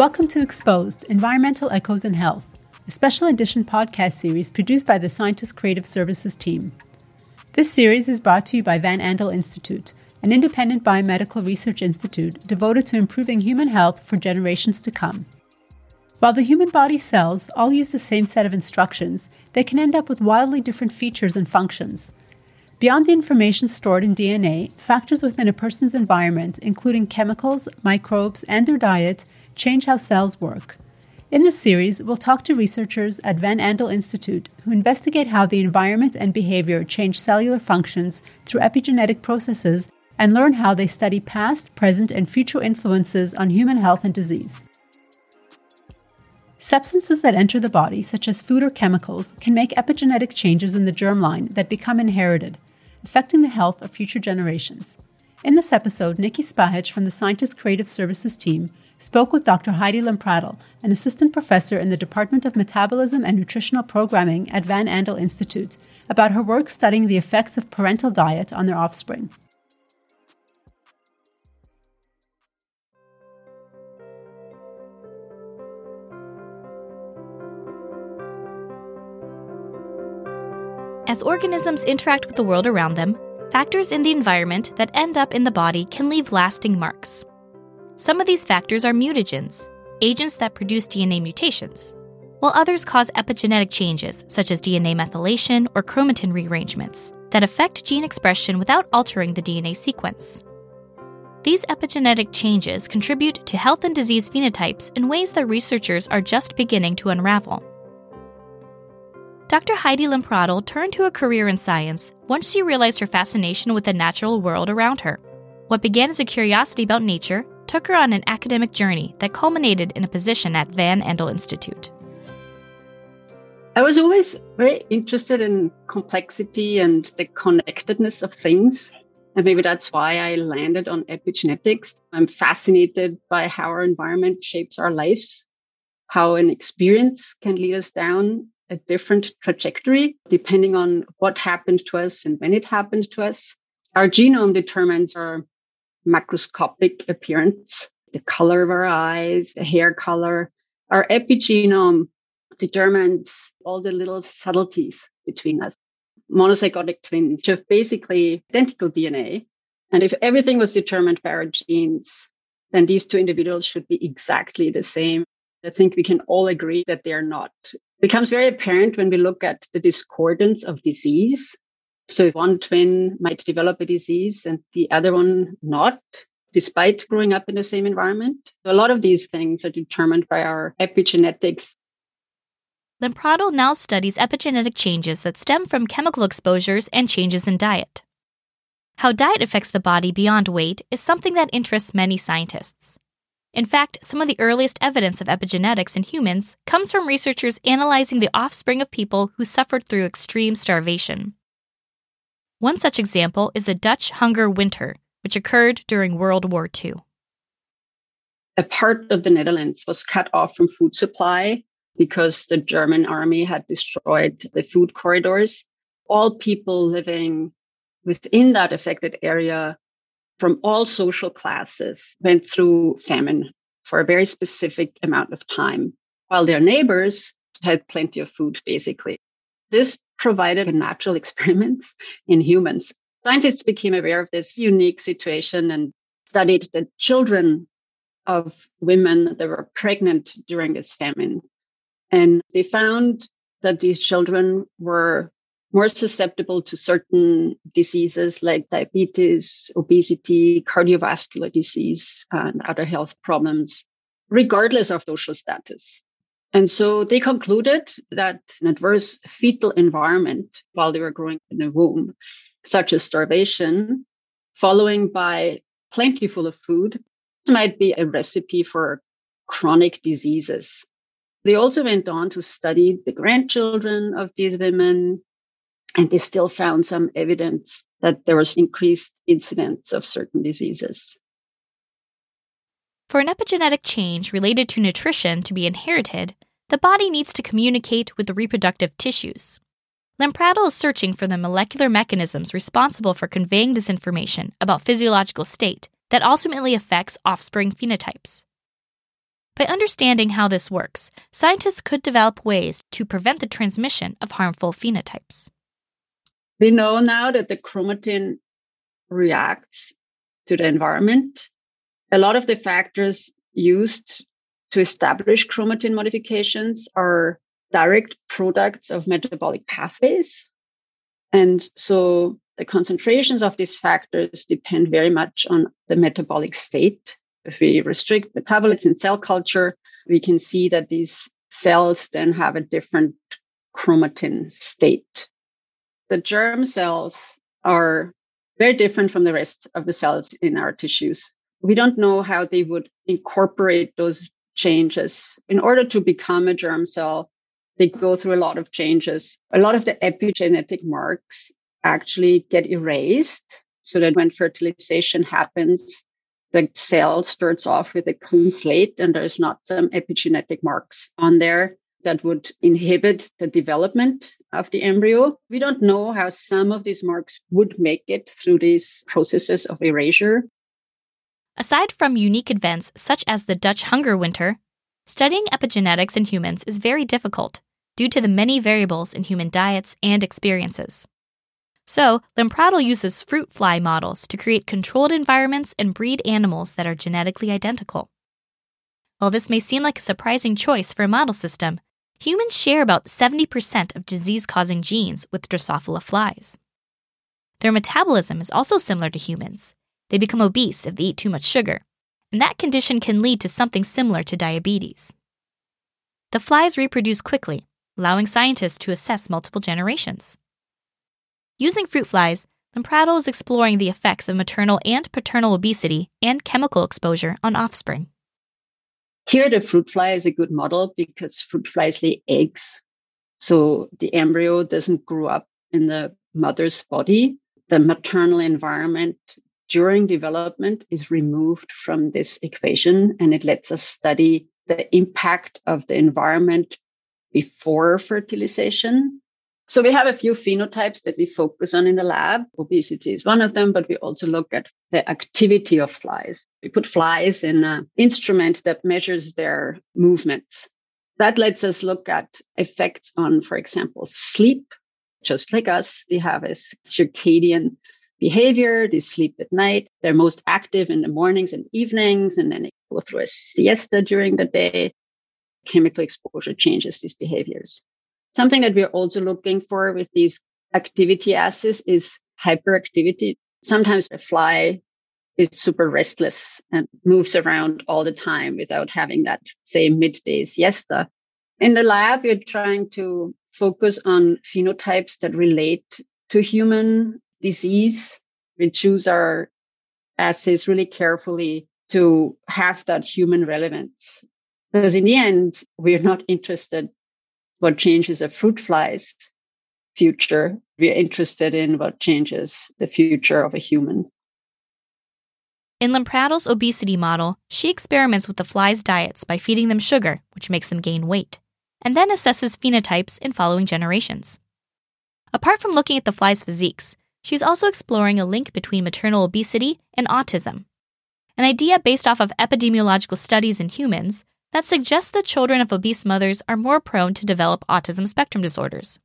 Welcome to Exposed Environmental Echoes in Health, a special edition podcast series produced by the Scientist Creative Services team. This series is brought to you by Van Andel Institute, an independent biomedical research institute devoted to improving human health for generations to come. While the human body cells all use the same set of instructions, they can end up with wildly different features and functions. Beyond the information stored in DNA, factors within a person's environment, including chemicals, microbes, and their diet, change how cells work. In this series, we'll talk to researchers at Van Andel Institute who investigate how the environment and behavior change cellular functions through epigenetic processes and learn how they study past, present, and future influences on human health and disease. Substances that enter the body, such as food or chemicals, can make epigenetic changes in the germline that become inherited affecting the health of future generations. In this episode, Niki Spahich from the Scientist Creative Services team spoke with Dr. Heidi Lempradl, an assistant professor in the Department of Metabolism and Nutritional Programming at Van Andel Institute, about her work studying the effects of parental diet on their offspring. As organisms interact with the world around them, factors in the environment that end up in the body can leave lasting marks. Some of these factors are mutagens, agents that produce DNA mutations, while others cause epigenetic changes such as DNA methylation or chromatin rearrangements that affect gene expression without altering the DNA sequence. These epigenetic changes contribute to health and disease phenotypes in ways that researchers are just beginning to unravel. Dr. Heidi Lempradl turned to a career in science once she realized her fascination with the natural world around her. What began as a curiosity about nature took her on an academic journey that culminated in a position at Van Andel Institute. I was always very interested in complexity and the connectedness of things. And maybe that's why I landed on epigenetics. I'm fascinated by how our environment shapes our lives, how an experience can lead us down a different trajectory depending on what happened to us and when it happened to us. Our genome determines our macroscopic appearance, the color of our eyes, the hair color. Our epigenome determines all the little subtleties between us. Monozygotic twins have basically identical DNA. And if everything was determined by our genes, then these two individuals should be exactly the same. I think we can all agree that they're not It becomes very apparent when we look at the discordance of disease. So if one twin might develop a disease and the other one not, despite growing up in the same environment. So a lot of these things are determined by our epigenetics. Lempradl now studies epigenetic changes that stem from chemical exposures and changes in diet. How diet affects the body beyond weight is something that interests many scientists. In fact, some of the earliest evidence of epigenetics in humans comes from researchers analyzing the offspring of people who suffered through extreme starvation. One such example is the Dutch hunger winter, which occurred during World War II. A part of the Netherlands was cut off from food supply because the German army had destroyed the food corridors. All people living within that affected area from all social classes went through famine for a very specific amount of time, while their neighbors had plenty of food, basically. This provided a natural experiment in humans. Scientists became aware of this unique situation and studied the children of women that were pregnant during this famine. And they found that these children were more susceptible to certain diseases like diabetes, obesity, cardiovascular disease, and other health problems, regardless of social status. And so they concluded that an adverse fetal environment while they were growing in the womb, such as starvation, following by plentiful of food, might be a recipe for chronic diseases. They also went on to study the grandchildren of these women, and they still found some evidence that there was increased incidence of certain diseases. For an epigenetic change related to nutrition to be inherited, the body needs to communicate with the reproductive tissues. Lempradl is searching for the molecular mechanisms responsible for conveying this information about physiological state that ultimately affects offspring phenotypes. By understanding how this works, scientists could develop ways to prevent the transmission of harmful phenotypes. We know now that the chromatin reacts to the environment. A lot of the factors used to establish chromatin modifications are direct products of metabolic pathways. And so the concentrations of these factors depend very much on the metabolic state. If we restrict metabolites in cell culture, we can see that these cells then have a different chromatin state. The germ cells are very different from the rest of the cells in our tissues. We don't know how they would incorporate those changes. In order to become a germ cell, they go through a lot of changes. A lot of the epigenetic marks actually get erased so that when fertilization happens, the cell starts off with a clean slate and there's not some epigenetic marks on there that would inhibit the development of the embryo. We don't know how some of these marks would make it through these processes of erasure. Aside from unique events such as the Dutch hunger winter, studying epigenetics in humans is very difficult due to the many variables in human diets and experiences. So, Lempradl uses fruit fly models to create controlled environments and breed animals that are genetically identical. While this may seem like a surprising choice for a model system, humans share about 70% of disease causing genes with Drosophila flies. Their metabolism is also similar to humans. They become obese if they eat too much sugar, and that condition can lead to something similar to diabetes. The flies reproduce quickly, allowing scientists to assess multiple generations. Using fruit flies, Lempradl is exploring the effects of maternal and paternal obesity and chemical exposure on offspring. Here, the fruit fly is a good model because fruit flies lay eggs. So the embryo doesn't grow up in the mother's body. The maternal environment during development is removed from this equation and it lets us study the impact of the environment before fertilization so we have a few phenotypes that we focus on in the lab. Obesity is one of them, but we also look at the activity of flies. We put flies in an instrument that measures their movements. That lets us look at effects on, for example, sleep. Just like us, they have a circadian behavior. They sleep at night. They're most active in the mornings and evenings, and then they go through a siesta during the day. Chemical exposure changes these behaviors. Something that we're also looking for with these activity assays is hyperactivity. Sometimes a fly is super restless and moves around all the time without having that, say, midday siesta. In the lab, we're trying to focus on phenotypes that relate to human disease. We choose our assays really carefully to have that human relevance. Because in the end, we're not interested what changes a fruit fly's future. We're interested in what changes the future of a human. In Lempradl's obesity model, she experiments with the flies' diets by feeding them sugar, which makes them gain weight, and then assesses phenotypes in following generations. Apart from looking at the flies' physiques, she's also exploring a link between maternal obesity and autism. An idea based off of epidemiological studies in humans that suggests that children of obese mothers are more prone to develop autism spectrum disorders.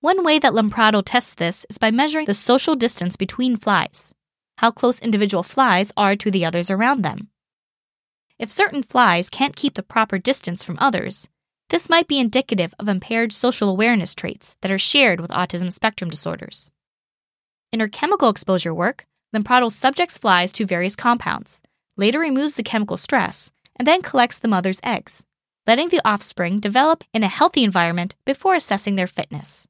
One way that Lempradl tests this is by measuring the social distance between flies, how close individual flies are to the others around them. If certain flies can't keep the proper distance from others, this might be indicative of impaired social awareness traits that are shared with autism spectrum disorders. In her chemical exposure work, Lempradl subjects flies to various compounds, later removes the chemical stress, and then collects the mother's eggs, letting the offspring develop in a healthy environment before assessing their fitness.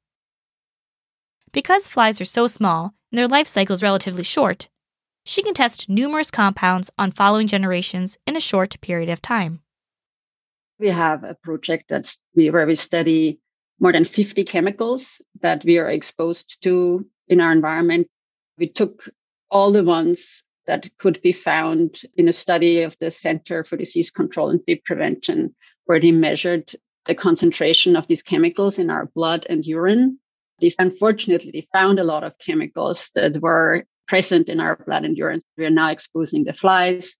Because flies are so small and their life cycle is relatively short, she can test numerous compounds on following generations in a short period of time. We have a project that we, where we study more than 50 chemicals that we are exposed to in our environment. We took all the ones that could be found in a study of the Center for Disease Control and Prevention, where they measured the concentration of these chemicals in our blood and urine. They unfortunately found a lot of chemicals that were present in our blood and urine. We are now exposing the flies.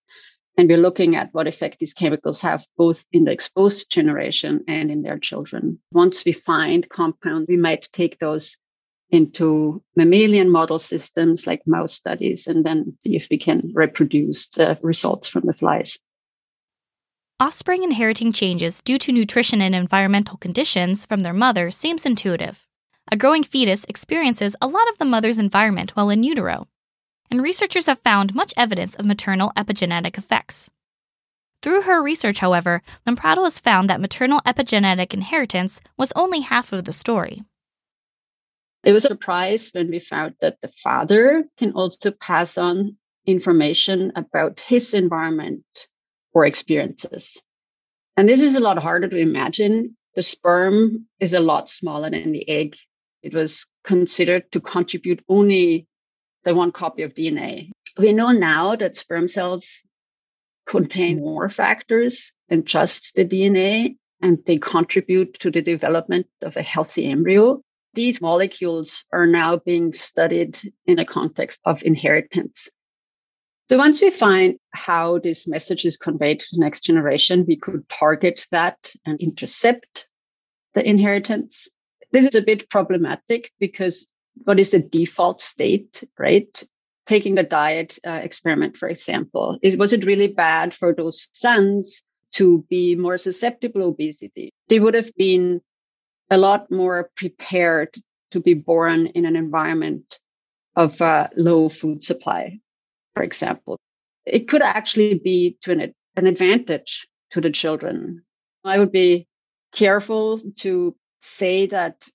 And we're looking at what effect these chemicals have both in the exposed generation and in their children. Once we find compounds, we might take those into mammalian model systems like mouse studies and then see if we can reproduce the results from the flies. Offspring inheriting changes due to nutrition and environmental conditions from their mother seems intuitive. A growing fetus experiences a lot of the mother's environment while in utero, and researchers have found much evidence of maternal epigenetic effects. Through her research, however, Lempradl has found that maternal epigenetic inheritance was only half of the story. It was a surprise when we found that the father can also pass on information about his environment or experiences. And this is a lot harder to imagine. The sperm is a lot smaller than the egg. It was considered to contribute only the one copy of DNA. We know now that sperm cells contain more factors than just the DNA, and they contribute to the development of a healthy embryo. These molecules are now being studied in a context of inheritance. So once we find how this message is conveyed to the next generation, we could target that and intercept the inheritance. This is a bit problematic because what is the default state, right? Taking the diet uh, experiment, for example, is was it really bad for those sons to be more susceptible to obesity? They would have been a lot more prepared to be born in an environment of uh, low food supply, for example. It could actually be to an, an advantage to the children. I would be careful to say that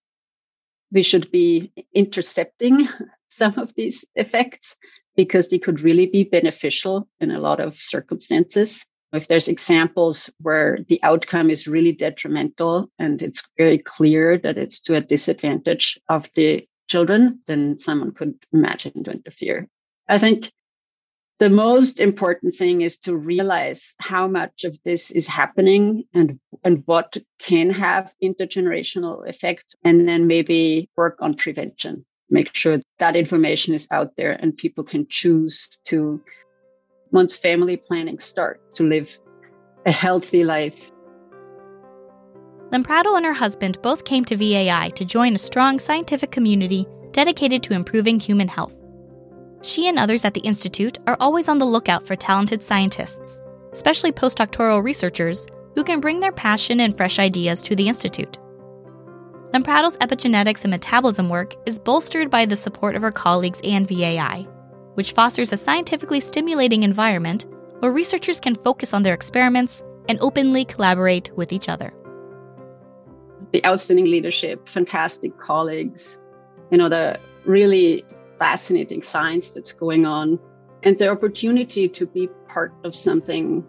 we should be intercepting some of these effects because they could really be beneficial in a lot of circumstances. If there's examples where the outcome is really detrimental and it's very clear that it's to a disadvantage of the children, then someone could imagine to interfere. I think the most important thing is to realize how much of this is happening and and what can have intergenerational effects and then maybe work on prevention make sure that information is out there and people can choose to once family planning starts to live a healthy life Lempradl and her husband both came to VAI to join a strong scientific community dedicated to improving human health. She and others at the Institute are always on the lookout for talented scientists, especially postdoctoral researchers who can bring their passion and fresh ideas to the Institute. Lempradl's epigenetics and metabolism work is bolstered by the support of her colleagues and VAI, which fosters a scientifically stimulating environment where researchers can focus on their experiments and openly collaborate with each other. The outstanding leadership, fantastic colleagues, you know, the really fascinating science that's going on and the opportunity to be part of something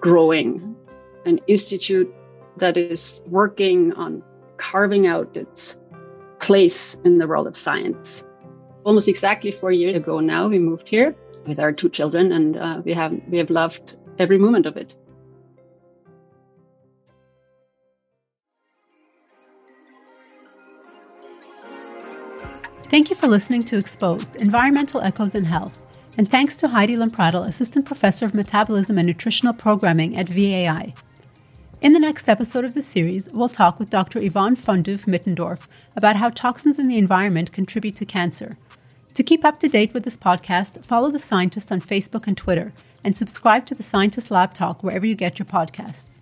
growing, an institute that is working on carving out its place in the world of science. Almost exactly four years ago now, we moved here with our two children, and uh, we have we have loved every moment of it. Thank you for listening to Exposed Environmental Echoes in Health. And thanks to Heidi Lempradl, Assistant Professor of Metabolism and Nutritional Programming at VAI. In the next episode of the series, we'll talk with Dr. Yvonne Fondufe-Mittendorf about how toxins in the environment contribute to cancer. To keep up to date with this podcast, follow The Scientist on Facebook and Twitter, and subscribe to the Scientist Lab Talk wherever you get your podcasts.